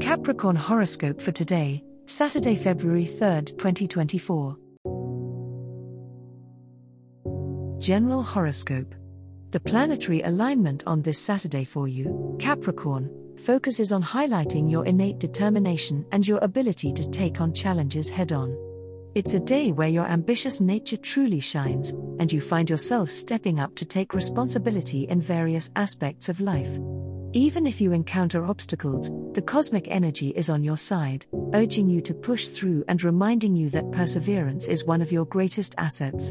Capricorn horoscope for today, Saturday, February 3rd, 2024. General horoscope. The planetary alignment on this Saturday for you, Capricorn, focuses on highlighting your innate determination and your ability to take on challenges head on. It's a day where your ambitious nature truly shines, and you find yourself stepping up to take responsibility in various aspects of life. Even if you encounter obstacles, the cosmic energy is on your side, urging you to push through and reminding you that perseverance is one of your greatest assets.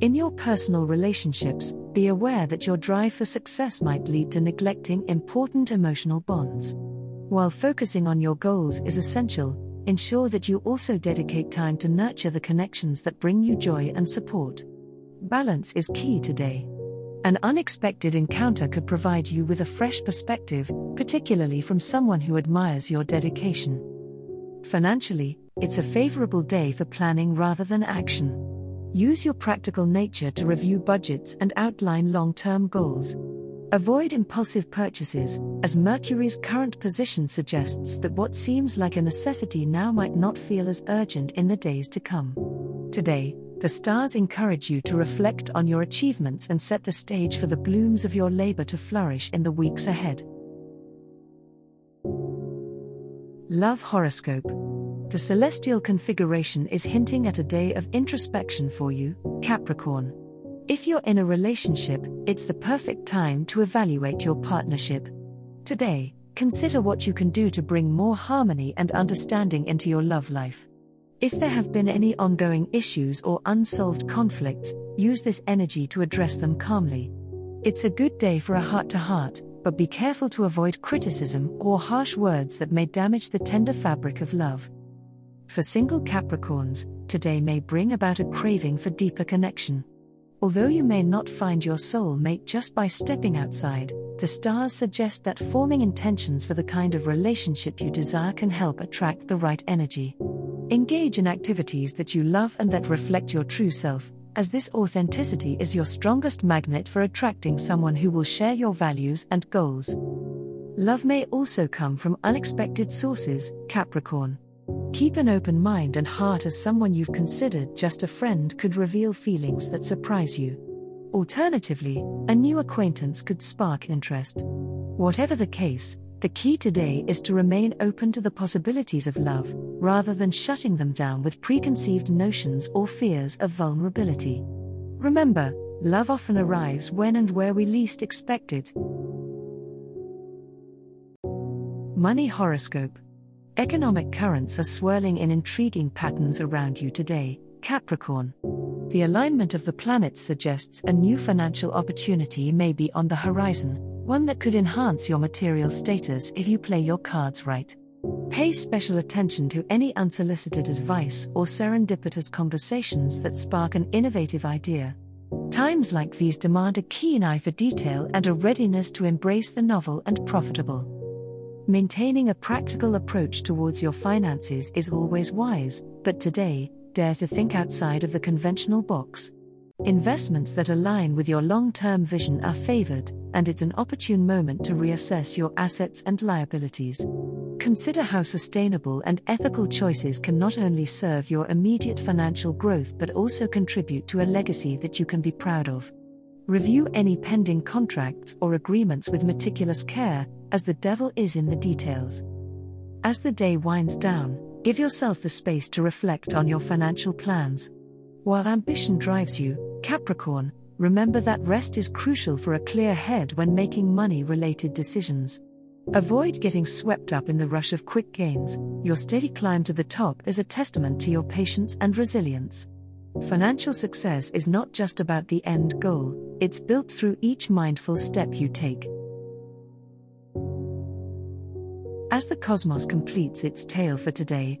In your personal relationships, be aware that your drive for success might lead to neglecting important emotional bonds. While focusing on your goals is essential, ensure that you also dedicate time to nurture the connections that bring you joy and support. Balance is key today. An unexpected encounter could provide you with a fresh perspective, particularly from someone who admires your dedication. Financially, it's a favorable day for planning rather than action. Use your practical nature to review budgets and outline long term goals. Avoid impulsive purchases, as Mercury's current position suggests that what seems like a necessity now might not feel as urgent in the days to come. Today, the stars encourage you to reflect on your achievements and set the stage for the blooms of your labor to flourish in the weeks ahead. Love Horoscope The celestial configuration is hinting at a day of introspection for you, Capricorn. If you're in a relationship, it's the perfect time to evaluate your partnership. Today, consider what you can do to bring more harmony and understanding into your love life. If there have been any ongoing issues or unsolved conflicts, use this energy to address them calmly. It's a good day for a heart to heart, but be careful to avoid criticism or harsh words that may damage the tender fabric of love. For single Capricorns, today may bring about a craving for deeper connection. Although you may not find your soul mate just by stepping outside, the stars suggest that forming intentions for the kind of relationship you desire can help attract the right energy. Engage in activities that you love and that reflect your true self, as this authenticity is your strongest magnet for attracting someone who will share your values and goals. Love may also come from unexpected sources, Capricorn. Keep an open mind and heart as someone you've considered just a friend could reveal feelings that surprise you. Alternatively, a new acquaintance could spark interest. Whatever the case, the key today is to remain open to the possibilities of love, rather than shutting them down with preconceived notions or fears of vulnerability. Remember, love often arrives when and where we least expect it. Money Horoscope Economic currents are swirling in intriguing patterns around you today, Capricorn. The alignment of the planets suggests a new financial opportunity may be on the horizon, one that could enhance your material status if you play your cards right. Pay special attention to any unsolicited advice or serendipitous conversations that spark an innovative idea. Times like these demand a keen eye for detail and a readiness to embrace the novel and profitable. Maintaining a practical approach towards your finances is always wise, but today, dare to think outside of the conventional box. Investments that align with your long term vision are favored, and it's an opportune moment to reassess your assets and liabilities. Consider how sustainable and ethical choices can not only serve your immediate financial growth but also contribute to a legacy that you can be proud of. Review any pending contracts or agreements with meticulous care, as the devil is in the details. As the day winds down, give yourself the space to reflect on your financial plans. While ambition drives you, Capricorn, remember that rest is crucial for a clear head when making money related decisions. Avoid getting swept up in the rush of quick gains, your steady climb to the top is a testament to your patience and resilience. Financial success is not just about the end goal, it's built through each mindful step you take. As the cosmos completes its tale for today,